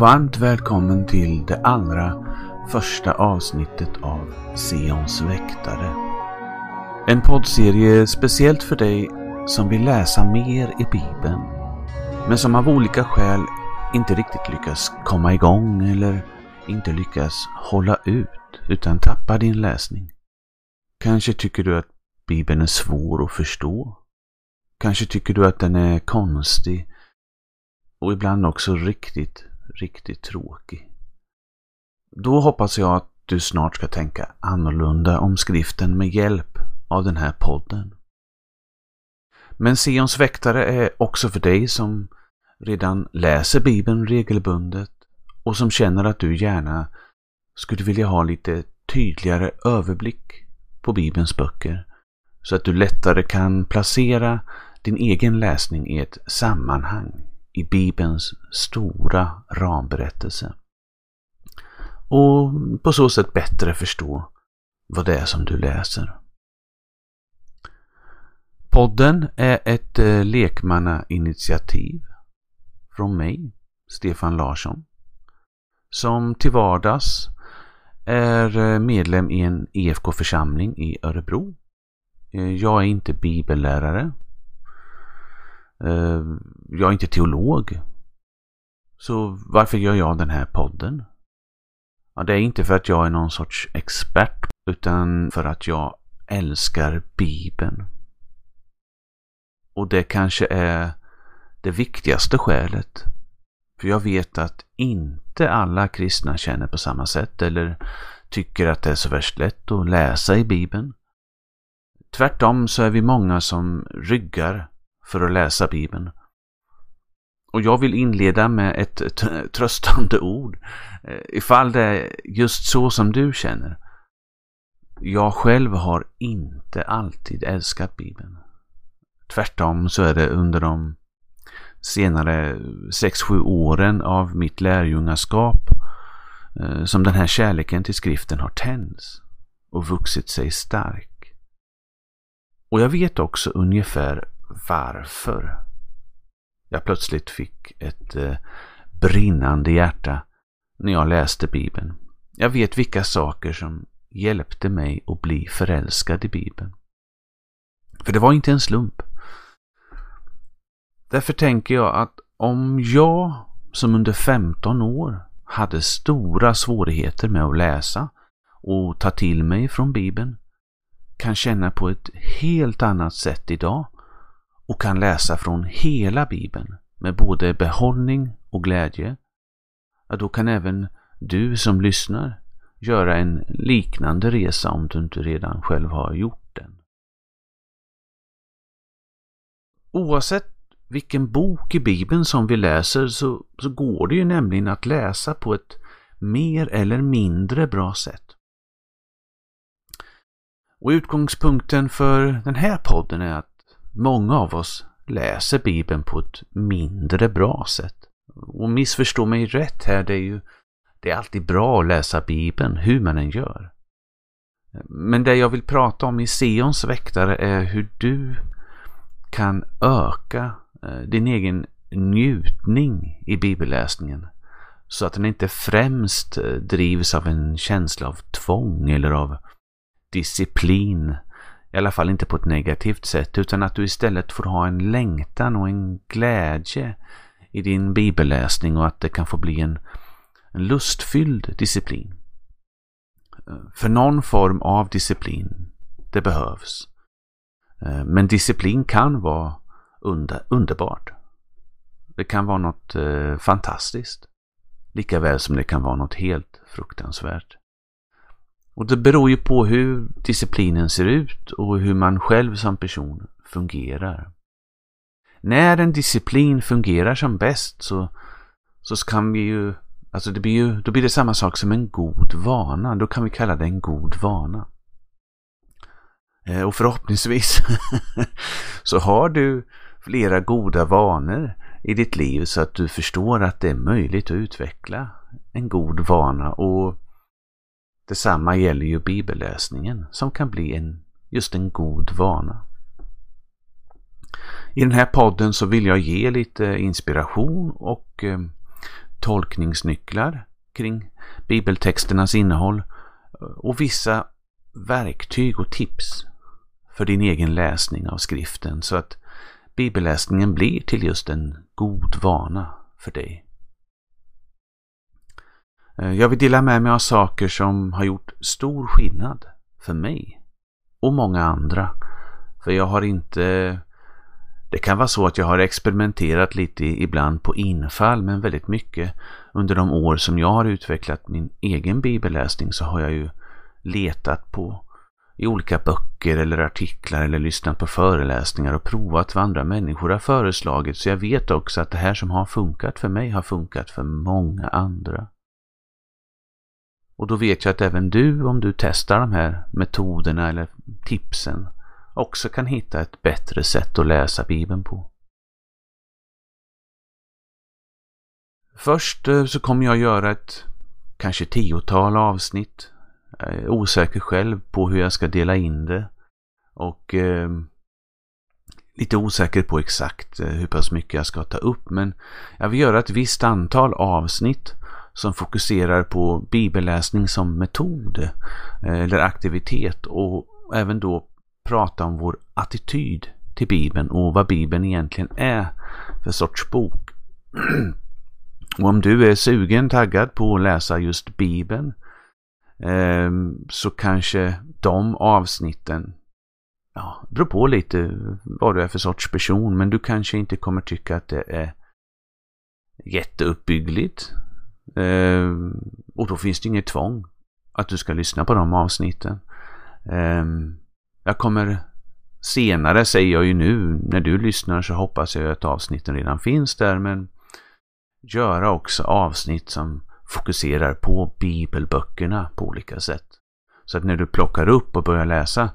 Varmt välkommen till det allra första avsnittet av Sions väktare. En poddserie speciellt för dig som vill läsa mer i Bibeln men som av olika skäl inte riktigt lyckas komma igång eller inte lyckas hålla ut utan tappar din läsning. Kanske tycker du att Bibeln är svår att förstå. Kanske tycker du att den är konstig och ibland också riktigt, riktigt tråkig. Då hoppas jag att du snart ska tänka annorlunda om skriften med hjälp av den här podden. Men Sions väktare är också för dig som redan läser Bibeln regelbundet och som känner att du gärna skulle vilja ha lite tydligare överblick på Bibelns böcker så att du lättare kan placera din egen läsning i ett sammanhang i Bibelns stora ramberättelse. Och på så sätt bättre förstå vad det är som du läser. Podden är ett eh, lekmannainitiativ från mig, Stefan Larsson, som till vardags är eh, medlem i en EFK-församling i Örebro. Eh, jag är inte bibellärare Eh, jag är inte teolog. Så varför gör jag den här podden? Ja, det är inte för att jag är någon sorts expert utan för att jag älskar Bibeln. Och det kanske är det viktigaste skälet. För jag vet att inte alla kristna känner på samma sätt eller tycker att det är så värst lätt att läsa i Bibeln. Tvärtom så är vi många som ryggar för att läsa Bibeln. Och jag vill inleda med ett tröstande ord. Eh, ifall det är just så som du känner. Jag själv har inte alltid älskat Bibeln. Tvärtom så är det under de senare 6-7 åren av mitt lärjungaskap eh, som den här kärleken till skriften har tänds och vuxit sig stark. Och jag vet också ungefär varför jag plötsligt fick ett eh, brinnande hjärta när jag läste Bibeln. Jag vet vilka saker som hjälpte mig att bli förälskad i Bibeln. För det var inte en slump. Därför tänker jag att om jag som under 15 år hade stora svårigheter med att läsa och ta till mig från Bibeln kan känna på ett helt annat sätt idag och kan läsa från hela Bibeln med både behållning och glädje, ja, då kan även du som lyssnar göra en liknande resa om du inte redan själv har gjort den. Oavsett vilken bok i Bibeln som vi läser så, så går det ju nämligen att läsa på ett mer eller mindre bra sätt. Och utgångspunkten för den här podden är att Många av oss läser Bibeln på ett mindre bra sätt. Och missförstå mig rätt här, det är ju det är alltid bra att läsa Bibeln, hur man än gör. Men det jag vill prata om i Sions väktare är hur du kan öka eh, din egen njutning i bibelläsningen så att den inte främst eh, drivs av en känsla av tvång eller av disciplin i alla fall inte på ett negativt sätt, utan att du istället får ha en längtan och en glädje i din bibelläsning och att det kan få bli en, en lustfylld disciplin. För någon form av disciplin, det behövs. Men disciplin kan vara under, underbart. Det kan vara något eh, fantastiskt. Lika väl som det kan vara något helt fruktansvärt. Och det beror ju på hur disciplinen ser ut och hur man själv som person fungerar. När en disciplin fungerar som bäst så, så kan vi ju, alltså det blir ju, då blir det samma sak som en god vana. Då kan vi kalla det en god vana. Eh, och förhoppningsvis så har du flera goda vanor i ditt liv så att du förstår att det är möjligt att utveckla en god vana och Detsamma gäller ju bibelläsningen som kan bli en, just en god vana. I den här podden så vill jag ge lite inspiration och eh, tolkningsnycklar kring bibeltexternas innehåll eh, och vissa verktyg och tips för din egen läsning av skriften så att bibelläsningen blir till just en god vana för dig. Eh, jag vill dela med mig av saker som har gjort stor skillnad för mig och många andra. För jag har inte... Det kan vara så att jag har experimenterat lite ibland på infall men väldigt mycket under de år som jag har utvecklat min egen bibelläsning så har jag ju letat på i olika böcker eller artiklar eller lyssnat på föreläsningar och provat vad andra människor har föreslagit. Så jag vet också att det här som har funkat för mig har funkat för många andra. Och då vet jag att även du, om du testar de här metoderna eller tipsen, också kan hitta ett bättre sätt att läsa Bibeln på. Först eh, så kommer jag göra ett kanske tiotal avsnitt. Jag är osäker själv på hur jag ska dela in det. Och eh, lite osäker på exakt eh, hur pass mycket jag ska ta upp. Men jag vill göra ett visst antal avsnitt som fokuserar på bibelläsning som metod eh, eller aktivitet och även då prata om vår attityd till Bibeln och vad Bibeln egentligen är för sorts bok. Och om du är sugen, taggad på att läsa just Bibeln ehm, så kanske de avsnitten ja, beror på lite vad du är för sorts person men du kanske inte kommer tycka att det är jätteuppbyggligt Ehm, och då finns det inget tvång att du ska lyssna på de avsnitten. Eh, jag kommer senare, säger jag ju nu, när du lyssnar så hoppas jag att avsnitten redan finns där, men göra också avsnitt som fokuserar på bibelböckerna på olika sätt. Så att när du plockar upp och börjar läsa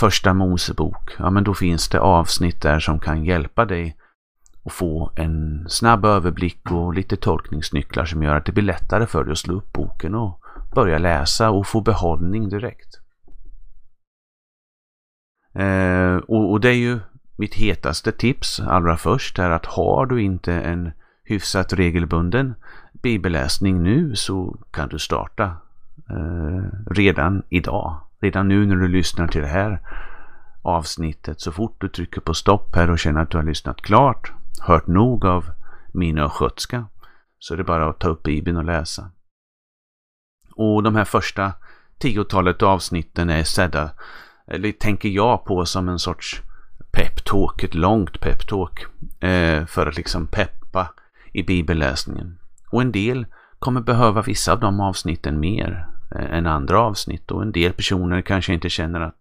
första Mosebok, ja men då finns det avsnitt där som kan hjälpa dig och få en snabb överblick och lite tolkningsnycklar som gör att det blir lättare för dig att slå upp boken och börja läsa och få behållning direkt. Eh, och, och, det är ju mitt hetaste tips allra först är att har du inte en hyfsat regelbunden bibelläsning nu så kan du starta eh, redan idag. Redan nu när du lyssnar till det här avsnittet. Så fort du trycker på stopp här och känner att du har lyssnat klart hört nog av min östgötska så är det bara att ta upp Bibeln och läsa. Och de här första tiotalet avsnitten är sedda, eller tänker jag på som en sorts peptalk, ett långt peptalk eh, för att liksom peppa i bibelläsningen. Och en del kommer behöva vissa av de avsnitten mer eh, än andra avsnitt och en del personer kanske inte känner att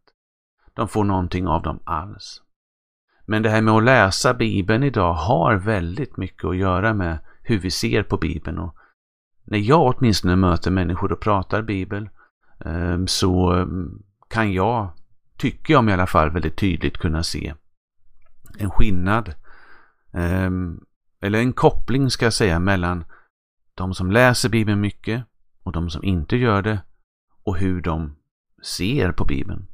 de får någonting av dem alls. Men det här med att läsa Bibeln idag har väldigt mycket att göra med hur vi ser på Bibeln. Och när jag åtminstone möter människor och pratar Bibel ehm, så ehm, kan jag, tycker jag i alla fall, väldigt tydligt kunna se en skillnad. Ehm, eller en koppling ska jag säga mellan de som läser Bibeln mycket och de som inte gör det och hur de ser på Bibeln.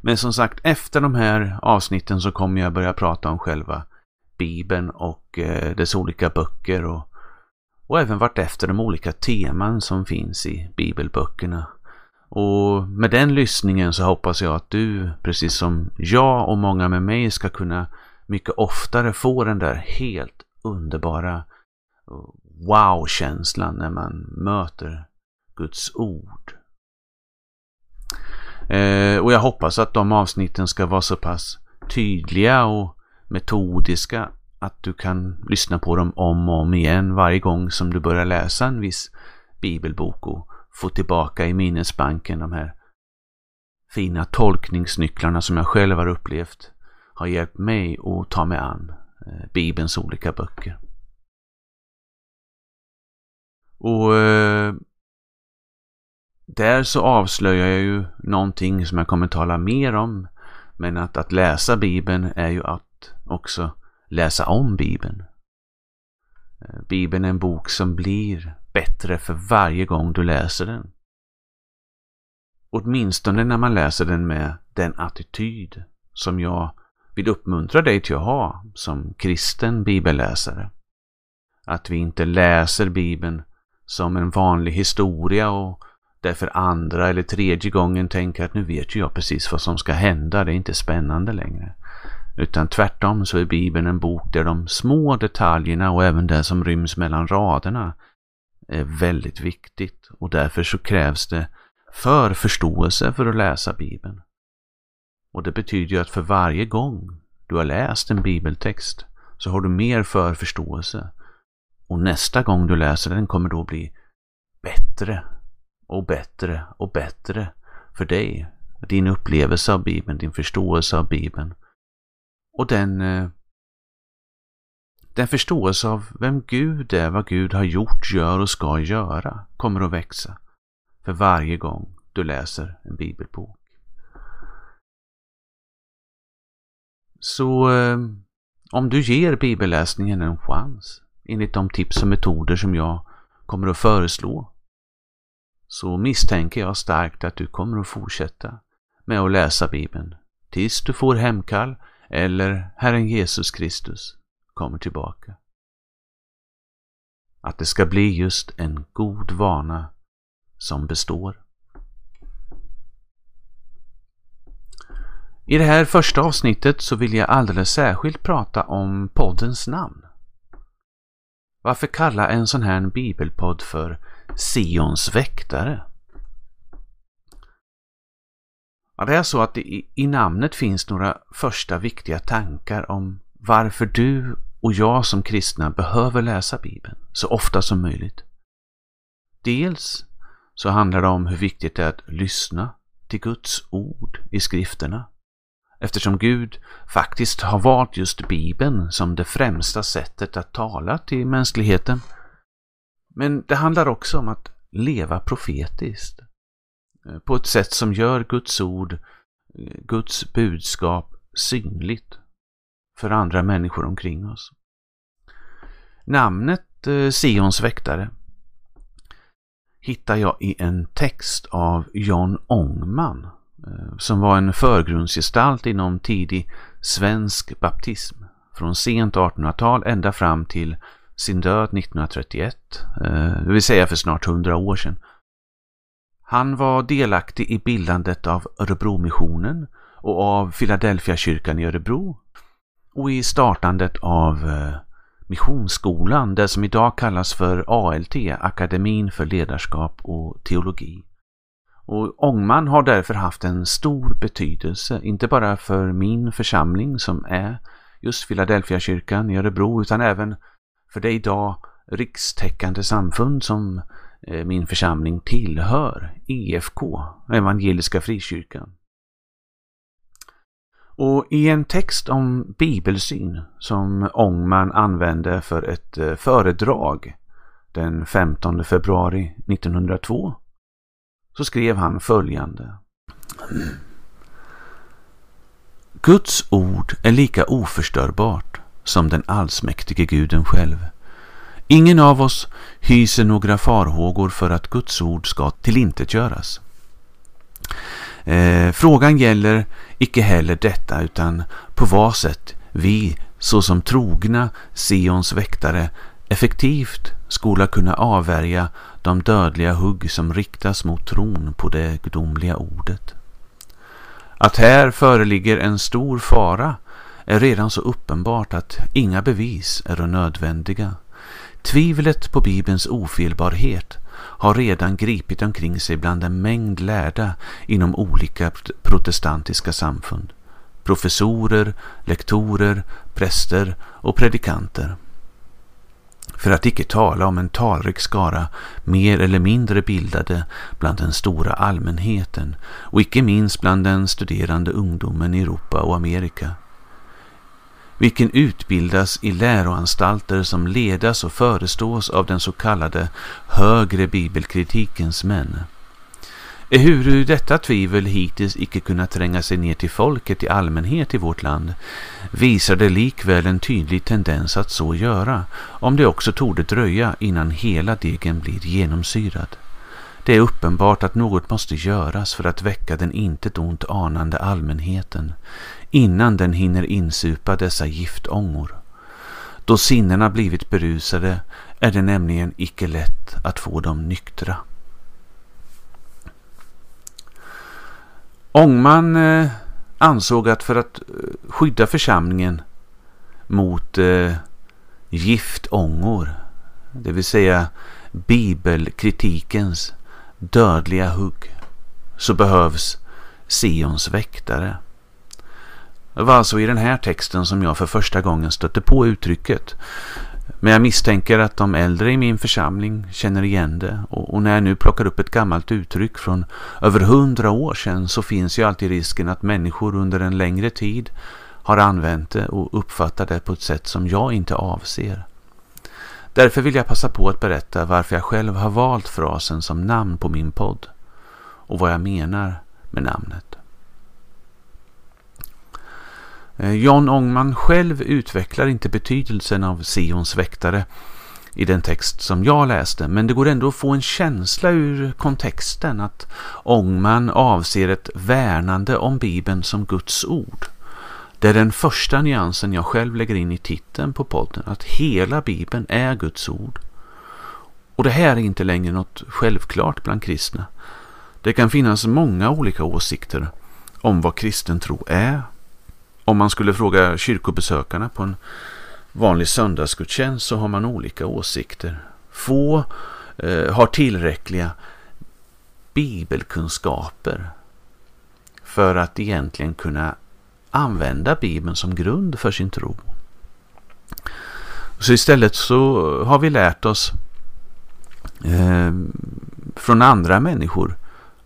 Men som sagt, efter de här avsnitten så kommer jag börja prata om själva Bibeln och eh, dess olika böcker och, och även vartefter de olika teman som finns i bibelböckerna. Och med den lyssningen så hoppas jag att du, precis som jag och många med mig, ska kunna mycket oftare få den där helt underbara eh, wow-känslan när man möter Guds ord. Eh, och jag hoppas att de avsnitten ska vara så pass tydliga och metodiska att du kan lyssna på dem om och om igen varje gång som du börjar läsa en viss bibelbok och få tillbaka i minnesbanken de här fina tolkningsnycklarna som jag själv har upplevt har hjälpt mig att ta mig an eh, Bibelns olika böcker. Och eh, där så avslöjar jag ju någonting som jag kommer tala mer om. Men att, att läsa Bibeln är ju att också läsa om Bibeln. Eh, Bibeln är en bok som blir bättre för varje gång du läser den. Åtminstone när man läser den med den attityd som jag vill uppmuntra dig till att ha som kristen bibelläsare. Att vi inte läser Bibeln som en vanlig historia och därför andra eller tredje gången tänker att nu vet ju jag precis vad som ska hända, det är inte spännande längre. Utan tvärtom så är Bibeln en bok där de små detaljerna och även det som ryms mellan raderna är väldigt viktigt och därför så krävs det för förståelse för att läsa Bibeln. Och det betyder ju att för varje gång du har läst en bibeltext så har du mer för förståelse. Och nästa gång du läser den kommer då bli bättre och bättre och bättre för dig. Din upplevelse av Bibeln, din förståelse av Bibeln. Och den, eh, den förståelse av vem Gud är, vad Gud har gjort, gör och ska göra kommer att växa för varje gång du läser en bibelbok. Så eh, om du ger bibelläsningen en chans enligt de tips och metoder som jag kommer att föreslå så misstänker jag starkt att du kommer att fortsätta med att läsa Bibeln tills du får hemkall eller Herren Jesus Kristus kommer tillbaka. Att det ska bli just en god vana som består. I det här första avsnittet så vill jag alldeles särskilt prata om poddens namn. Varför kalla en sån här bibelpodd för Sions väktare? Ja, det är så att i, i namnet finns några första viktiga tankar om varför du och jag som kristna behöver läsa Bibeln så ofta som möjligt. Dels så handlar det om hur viktigt det är att lyssna till Guds ord i skrifterna. Eftersom Gud faktiskt har valt just Bibeln som det främsta sättet att tala till mänskligheten. Men det handlar också om att leva profetiskt. Eh, på ett sätt som gör Guds ord, eh, Guds budskap synligt för andra människor omkring oss. Namnet eh, Sions väktare hittar jag i en text av John Ångman som var en förgrundsgestalt inom tidig svensk baptism från sent 1800-tal ända fram till sin död 1931, eh, det vill säga för snart 100 år sedan. Han var delaktig i bildandet av Örebromissionen och av Philadelphia-kyrkan i Örebro och i startandet av eh, Missionsskolan, det som idag kallas för ALT, Akademin för ledarskap och teologi. Och Ångman har därför haft en stor betydelse, inte bara för min församling som är just Philadelphia-kyrkan i Örebro, utan även för det idag rikstäckande samfund som eh, min församling tillhör, EFK, Evangeliska Frikyrkan. Och i en text om bibelsyn som Ångman använde för ett eh, föredrag den 15 februari 1902 så skrev han följande. Guds ord är lika oförstörbart som den allsmäktige guden själv. Ingen av oss hyser några farhågor för att Guds ord ska tillintetgöras. Eh, frågan gäller icke heller detta utan på vad sätt vi såsom trogna Sions väktare effektivt skola kunna avvärja de dödliga hugg som riktas mot tron på det gudomliga ordet. Att här föreligger en stor fara är redan så uppenbart att inga bevis är nödvändiga. Tvivlet på Bibelns ofelbarhet har redan gripit omkring sig bland en mängd lärda inom olika protestantiska samfund. Professorer, lektorer, präster och predikanter. För att icke tala om en talrik skara mer eller mindre bildade bland den stora allmänheten och icke minst bland den studerande ungdomen i Europa och Amerika vilken utbildas i läroanstalter som ledas och förestås av den så kallade högre bibelkritikens män. Ehuru detta tvivel hittills icke kunnat tränga sig ner till folket i allmänhet i vårt land, visar det likväl en tydlig tendens att så göra, om det också torde dröja innan hela degen blir genomsyrad. Det är uppenbart att något måste göras för att väcka den intet ont anande allmänheten innan den hinner insupa dessa giftångor. Då sinnena blivit berusade är det nämligen icke lätt att få dem nyktra. Ångman eh, ansåg att för att eh, skydda församlingen mot eh, giftångor, det vill säga bibelkritikens dödliga hugg, så behövs Sions väktare. Det var alltså i den här texten som jag för första gången stötte på uttrycket. Men jag misstänker att de äldre i min församling känner igen det och, och, när jag nu plockar upp ett gammalt uttryck från över hundra år sedan så finns ju alltid risken att människor under en längre tid har använt det och uppfattar det på ett sätt som jag inte avser. Därför vill jag passa på att berätta varför jag själv har valt frasen som namn på min podd och vad jag menar med namnet. Eh, John Ångman själv utvecklar inte betydelsen av Sions väktare i den text som jag läste, men det går ändå att få en känsla ur kontexten att Ångman avser ett värnande om Bibeln som Guds ord. Det är den första nyansen jag själv lägger in i titeln på podden, att hela Bibeln är Guds ord. Och det här är inte längre något självklart bland kristna. Det kan finnas många olika åsikter om vad kristen tro är. Om man skulle fråga kyrkobesökarna på en vanlig söndagsgudstjänst så har man olika åsikter. Få eh, har tillräckliga bibelkunskaper för att egentligen kunna använda Bibeln som grund för sin tro. Så istället så har vi lärt oss eh, från andra människor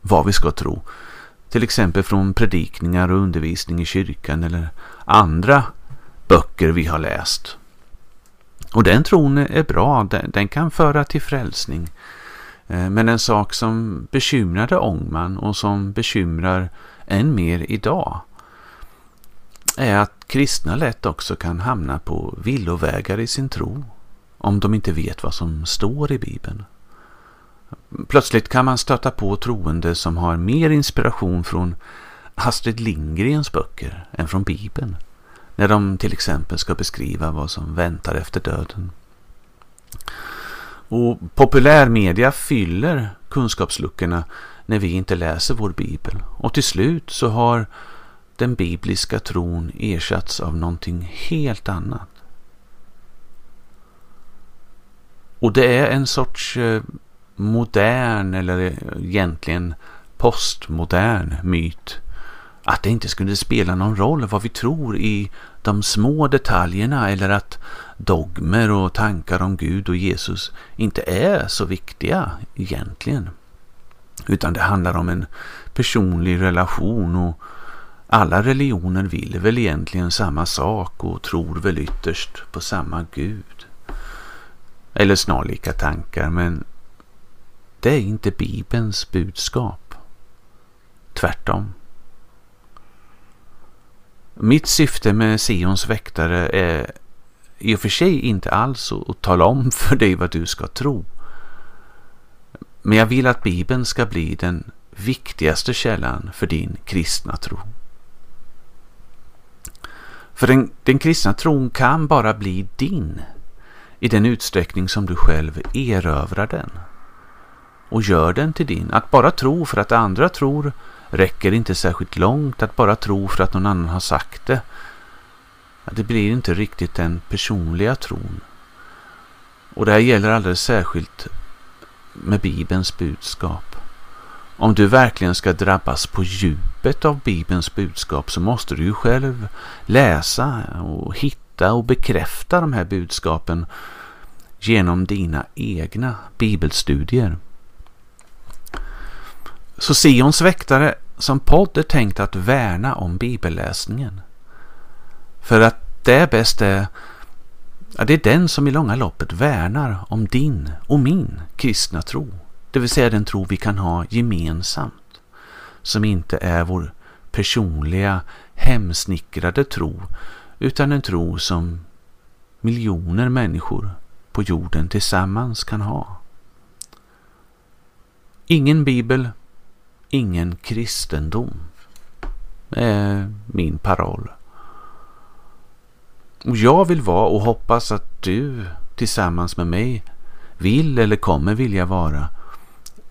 vad vi ska tro. Till exempel från predikningar och undervisning i kyrkan eller andra böcker vi har läst. Och den tron är bra, den, kan föra till frälsning. Eh, men en sak som bekymrade Ångman och som bekymrar än mer idag är att kristna lätt också kan hamna på villovägar i sin tro om de inte vet vad som står i Bibeln. Plötsligt kan man stöta på troende som har mer inspiration från Astrid Lindgrens böcker än från Bibeln. När de till exempel ska beskriva vad som väntar efter döden. Och populärmedia fyller kunskapsluckorna när vi inte läser vår bibel. Och till slut så har den bibliska tron ersatts av någonting helt annat. Och det är en sorts eh, modern eller egentligen postmodern myt att det inte skulle spela någon roll vad vi tror i de små detaljerna eller att dogmer och tankar om Gud och Jesus inte är så viktiga egentligen. Utan det handlar om en personlig relation och alla religioner vill väl egentligen samma sak och tror väl ytterst på samma Gud. Eller snarlika tankar men det är inte Bibelns budskap. Tvärtom. Mitt syfte med Sions väktare är i och för sig inte alls att tala om för dig vad du ska tro. Men jag vill att Bibeln ska bli den viktigaste källan för din kristna tro. För den, den kristna tron kan bara bli din i den utsträckning som du själv erövrar den och gör den till din. Att bara tro för att andra tror räcker inte särskilt långt. Att bara tro för att någon annan har sagt det. Det blir inte riktigt den personliga tron. Och det här gäller alldeles särskilt med Bibelns budskap. Om du verkligen ska drabbas på djupet av Bibelns budskap så måste du ju själv läsa och hitta och bekräfta de här budskapen genom dina egna bibelstudier. Så Sions väktare som podd är tänkt att värna om bibelläsningen. För att det bäst är, ja, det är den som i långa loppet värnar om din och min kristna tro. Det vill säga den tro vi kan ha gemensamt. Som inte är vår personliga hemsnickrade tro utan en tro som miljoner människor på jorden tillsammans kan ha. Ingen bibel, ingen kristendom. Det är min paroll. Och jag vill vara och hoppas att du tillsammans med mig vill eller kommer vilja vara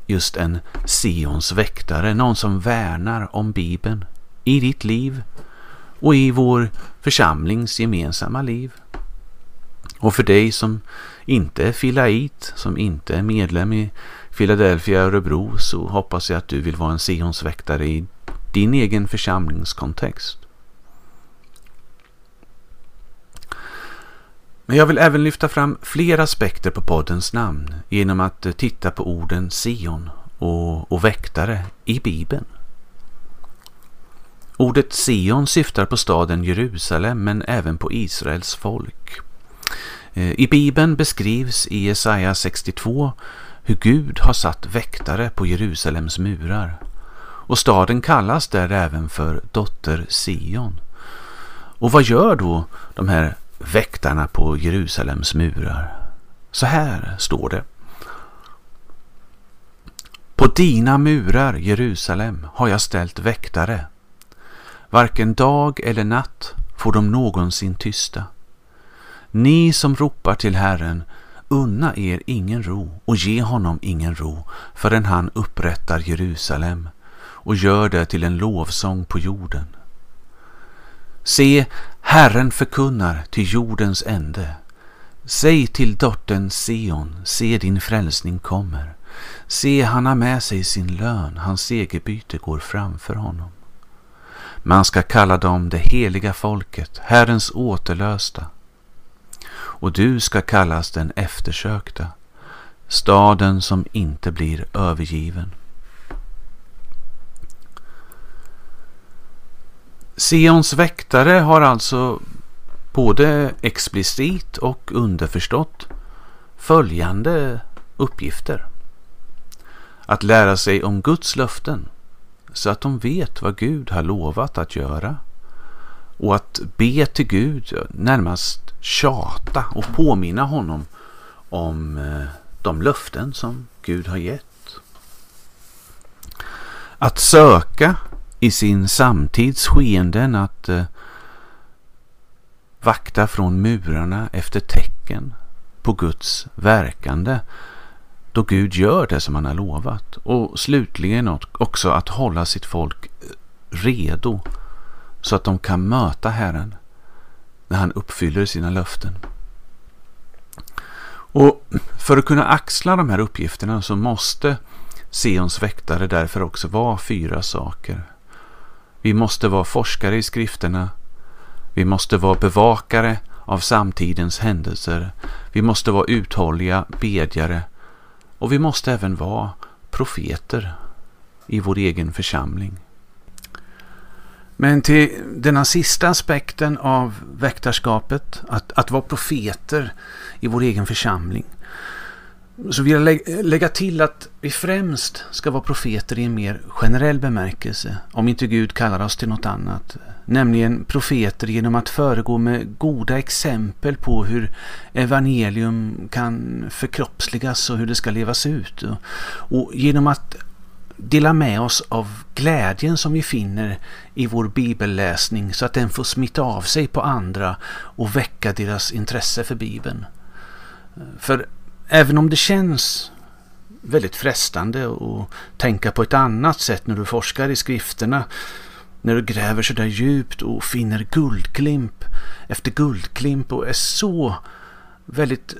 just en Sions väktare, någon som värnar om Bibeln i ditt liv och i vår församlings gemensamma liv. Och för dig som inte är filait, som inte är medlem i Philadelphia Örebro så hoppas jag att du vill vara en Sionsväktare i din egen församlingskontext. Men jag vill även lyfta fram fler aspekter på poddens namn genom att eh, titta på orden Sion och, och väktare i Bibeln. Ordet Sion syftar på staden Jerusalem men även på Israels folk. Eh, I Bibeln beskrivs i Jesaja 62 hur Gud har satt väktare på Jerusalems murar. Och staden kallas där även för dotter Sion. Och vad gör då de här väktarna på Jerusalems murar? Så här står det. På dina murar, Jerusalem, har jag ställt väktare. Varken dag eller natt får de någonsin tysta. Ni som ropar till Herren, unna er ingen ro och ge honom ingen ro förrän han upprättar Jerusalem och gör det till en lovsång på jorden. Se, Herren förkunnar till jordens ände. Säg till dottern Sion, se din frälsning kommer. Se, han har med sig sin lön, hans segerbyte går framför honom. Man ska kalla dem det heliga folket, Herrens återlösta. Och du ska kallas den eftersökta, staden som inte blir övergiven. Sions väktare har alltså både explicit och underförstått följande uppgifter. Att lära sig om Guds löften så att de vet vad Gud har lovat att göra. Och att be till Gud, närmast tjata och påminna honom om eh, de löften som Gud har gett. Att söka i sin samtids skeenden att eh, vakta från murarna efter tecken på Guds verkande då Gud gör det som han har lovat. Och slutligen också att hålla sitt folk eh, redo så att de kan möta Herren när han uppfyller sina löften. Och för att kunna axla de här uppgifterna så måste Sions väktare därför också vara fyra saker. Vi måste vara forskare i skrifterna. Vi måste vara bevakare av samtidens händelser. Vi måste vara uthålliga bedjare och vi måste även vara profeter i vår egen församling. Men till denna sista aspekten av väktarskapet, att, att vara profeter i vår egen församling, så vill jag lägga till att vi främst ska vara profeter i en mer generell bemärkelse, om inte Gud kallar oss till något annat. Nämligen profeter genom att föregå med goda exempel på hur evangelium kan förkroppsligas och hur det ska levas ut. Och genom att dela med oss av glädjen som vi finner i vår bibelläsning så att den får smitta av sig på andra och väcka deras intresse för Bibeln. För även om det känns väldigt frestande att tänka på ett annat sätt när du forskar i skrifterna när du gräver så där djupt och finner guldklimp efter guldklimp och är så väldigt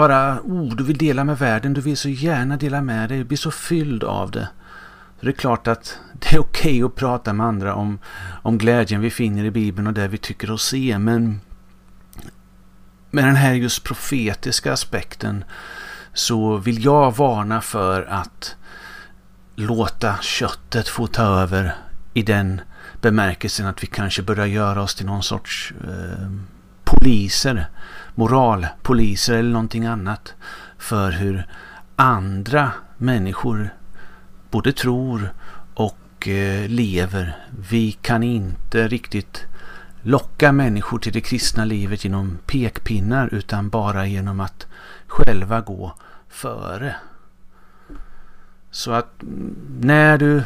bara oh, du vill dela med världen, du vill så gärna dela med dig, du blir så fylld av det. Så det är klart att det är okej okay att prata med andra om, om glädjen vi finner i Bibeln och det vi tycker oss se, men med den här just profetiska aspekten så vill jag varna för att låta köttet få ta över i den bemärkelsen att vi kanske börjar göra oss till någon sorts eh, poliser, moralpoliser eller någonting annat för hur andra människor både tror och eh, lever. Vi kan inte riktigt locka människor till det kristna livet genom pekpinnar utan bara genom att själva gå före. Så att mm, när du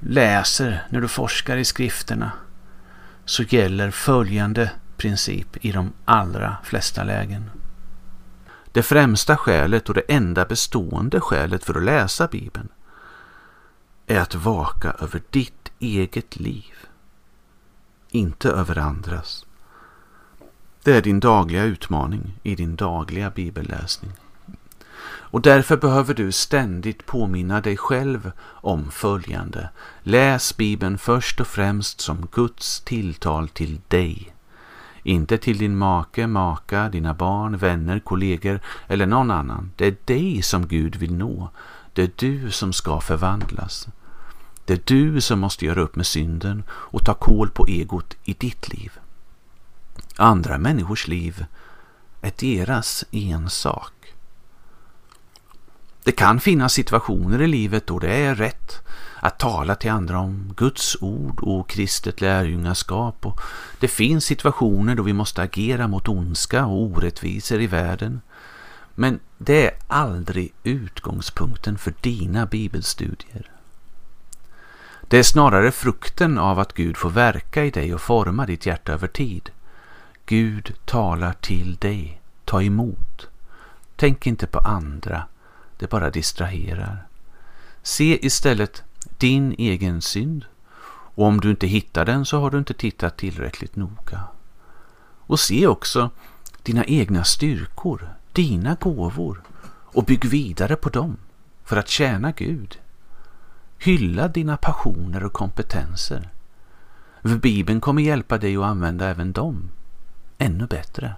läser, när du forskar i skrifterna så gäller följande princip i de allra flesta lägen. Det främsta skälet och det enda bestående skälet för att läsa Bibeln är att vaka över ditt eget liv, inte över andras. Det är din dagliga utmaning i din dagliga bibelläsning. Och därför behöver du ständigt påminna dig själv om följande. Läs Bibeln först och främst som Guds tilltal till dig. Inte till din make, maka, dina barn, vänner, kollegor eller någon annan. Det är dig som Gud vill nå. Det är du som ska förvandlas. Det är du som måste göra upp med synden och ta kål på egot i ditt liv. Andra människors liv är deras ensak. Det kan finnas situationer i livet då det är rätt att tala till andra om Guds ord och kristet lärjungaskap. Och det finns situationer då vi måste agera mot ondska och orättvisor i världen. Men det är aldrig utgångspunkten för dina bibelstudier. Det är snarare frukten av att Gud får verka i dig och forma ditt hjärta över tid. Gud talar till dig. Ta emot. Tänk inte på andra. Det bara distraherar. Se istället din egen synd. Och om du inte hittar den så har du inte tittat tillräckligt noga. Och se också dina egna styrkor, dina gåvor och bygg vidare på dem för att tjäna Gud. Hylla dina passioner och kompetenser. För Bibeln kommer hjälpa dig att använda även dem ännu bättre.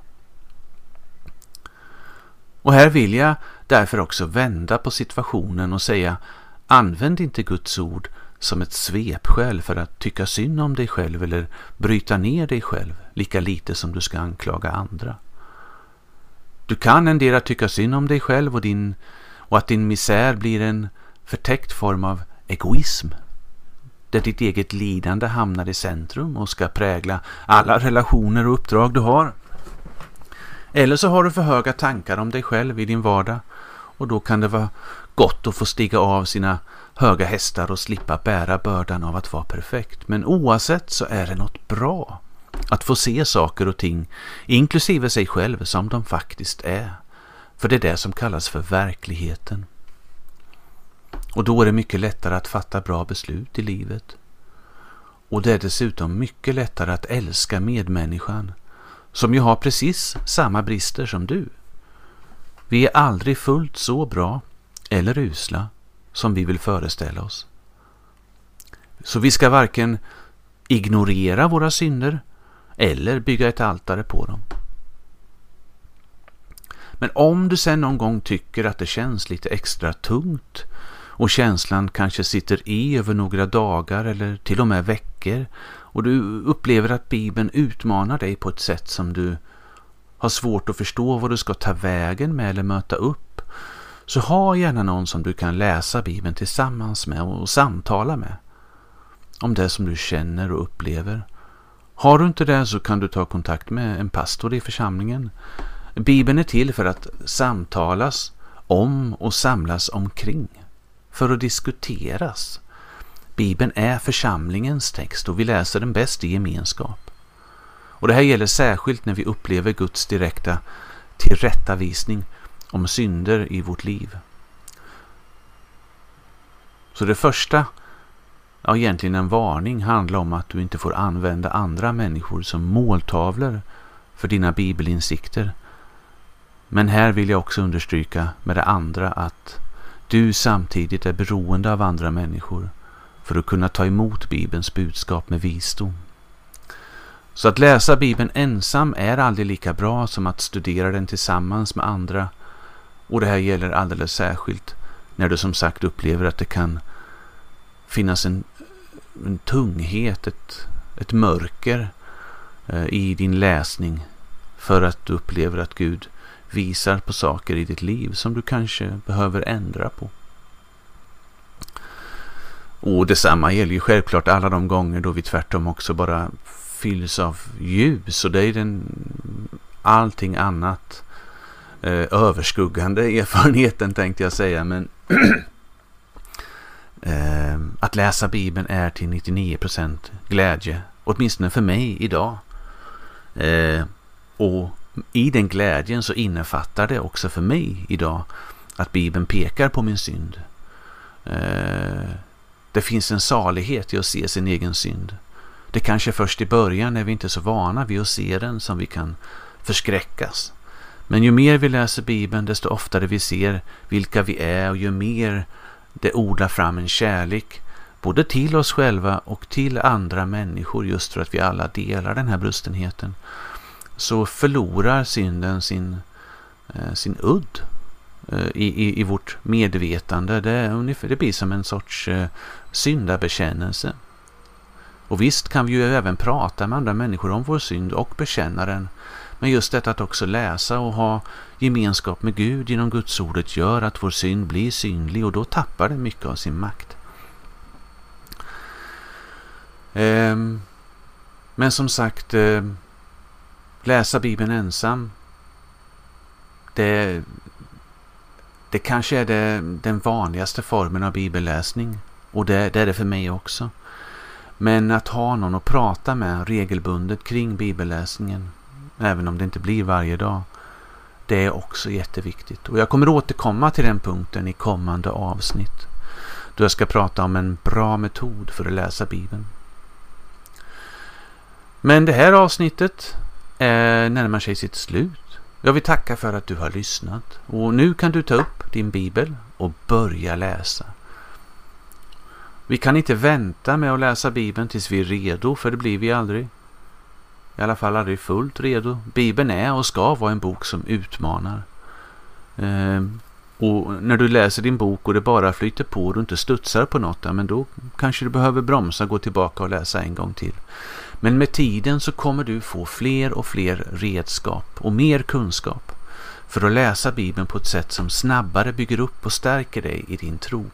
Och här vill jag därför också vända på situationen och säga använd inte Guds ord som ett svepskäl för att tycka synd om dig själv eller bryta ner dig själv lika lite som du ska anklaga andra. Du kan endera tycka synd om dig själv och, din, och att din misär blir en förtäckt form av egoism där ditt eget lidande hamnar i centrum och ska prägla alla relationer och uppdrag du har. Eller så har du för höga tankar om dig själv i din vardag och då kan det vara gott att få stiga av sina höga hästar och slippa bära bördan av att vara perfekt. Men oavsett så är det något bra att få se saker och ting, inklusive sig själv, som de faktiskt är. För det är det som kallas för verkligheten. Och då är det mycket lättare att fatta bra beslut i livet. Och det är dessutom mycket lättare att älska medmänniskan, som ju har precis samma brister som du. Vi är aldrig fullt så bra eller usla som vi vill föreställa oss. Så vi ska varken ignorera våra synder eller bygga ett altare på dem. Men om du sen någon gång tycker att det känns lite extra tungt och känslan kanske sitter i över några dagar eller till och med veckor och du upplever att Bibeln utmanar dig på ett sätt som du har svårt att förstå vad du ska ta vägen med eller möta upp så ha gärna någon som du kan läsa Bibeln tillsammans med och samtala med om det som du känner och upplever. Har du inte det så kan du ta kontakt med en pastor i församlingen. Bibeln är till för att samtalas om och samlas omkring för att diskuteras. Bibeln är församlingens text och vi läser den bäst i gemenskap. Och det här gäller särskilt när vi upplever Guds direkta tillrättavisning om synder i vårt liv. Så det första, ja egentligen en varning, handlar om att du inte får använda andra människor som måltavlor för dina bibelinsikter. Men här vill jag också understryka med det andra att du samtidigt är beroende av andra människor för att kunna ta emot Bibelns budskap med visdom. Så att läsa Bibeln ensam är aldrig lika bra som att studera den tillsammans med andra. Och det här gäller alldeles särskilt när du som sagt upplever att det kan finnas en, en tunghet, ett, ett mörker eh, i din läsning för att du upplever att Gud visar på saker i ditt liv som du kanske behöver ändra på. Och detsamma gäller ju självklart alla de gånger då vi tvärtom också bara fylls av ljus och det är den allting annat eh, överskuggande erfarenheten tänkte jag säga men eh, att läsa Bibeln är till 99% glädje åtminstone för mig idag. Eh, och i den glädjen så innefattar det också för mig idag att Bibeln pekar på min synd. Eh, det finns en salighet i att se sin egen synd. Det kanske först i början när vi inte är så vana vid att se den som vi kan förskräckas. Men ju mer vi läser Bibeln desto oftare vi ser vilka vi är och ju mer det odlar fram en kärlek både till oss själva och till andra människor just för att vi alla delar den här brustenheten så förlorar synden sin, eh, sin udd eh, i, i, i vårt medvetande. Det, är ungefär, det blir som en sorts eh, syndabekännelse. Och visst kan vi ju även prata med andra människor om vår synd och bekänna den. Men just detta att också läsa och ha gemenskap med Gud genom Guds ordet gör att vår synd blir synlig och då tappar den mycket av sin makt. Ehm, men som sagt, eh, läsa Bibeln ensam, det, det kanske är det, den vanligaste formen av bibelläsning. Och det, det är det för mig också. Men att ha någon att prata med regelbundet kring bibelläsningen, även om det inte blir varje dag, det är också jätteviktigt. Och jag kommer återkomma till den punkten i kommande avsnitt. Då jag ska prata om en bra metod för att läsa Bibeln. Men det här avsnittet eh, närmar sig sitt slut. Jag vill tacka för att du har lyssnat. Och nu kan du ta upp din bibel och börja läsa. Vi kan inte vänta med att läsa Bibeln tills vi är redo, för det blir vi aldrig. I alla fall aldrig fullt redo. Bibeln är och ska vara en bok som utmanar. Ehm, och när du läser din bok och det bara flyter på och du inte studsar på något, ja, men då kanske du behöver bromsa, gå tillbaka och läsa en gång till. Men med tiden så kommer du få fler och fler redskap och mer kunskap för att läsa Bibeln på ett sätt som snabbare bygger upp och stärker dig i din tro.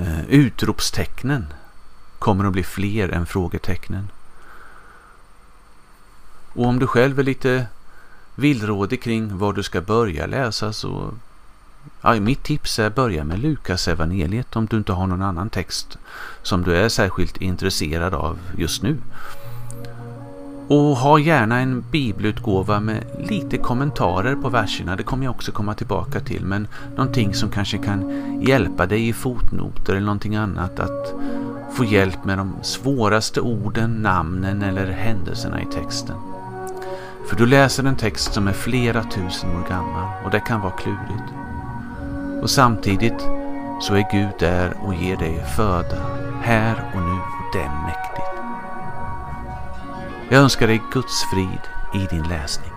Eh, utropstecknen kommer att bli fler än frågetecknen. Och om du själv är lite villrådig kring var du ska börja läsa så ja, mitt tips är att börja med Lukas evangeliet om du inte har någon annan text som du är särskilt intresserad av just nu. Och ha gärna en bibelutgåva med lite kommentarer på verserna, det kommer jag också komma tillbaka till, men någonting som kanske kan hjälpa dig i fotnoter eller någonting annat att få hjälp med de svåraste orden, namnen eller händelserna i texten. För du läser en text som är flera tusen år gammal och det kan vara klurigt. Och samtidigt så är Gud där och ger dig föda här och nu och det är. Jag önskar dig Guds frid i din läsning.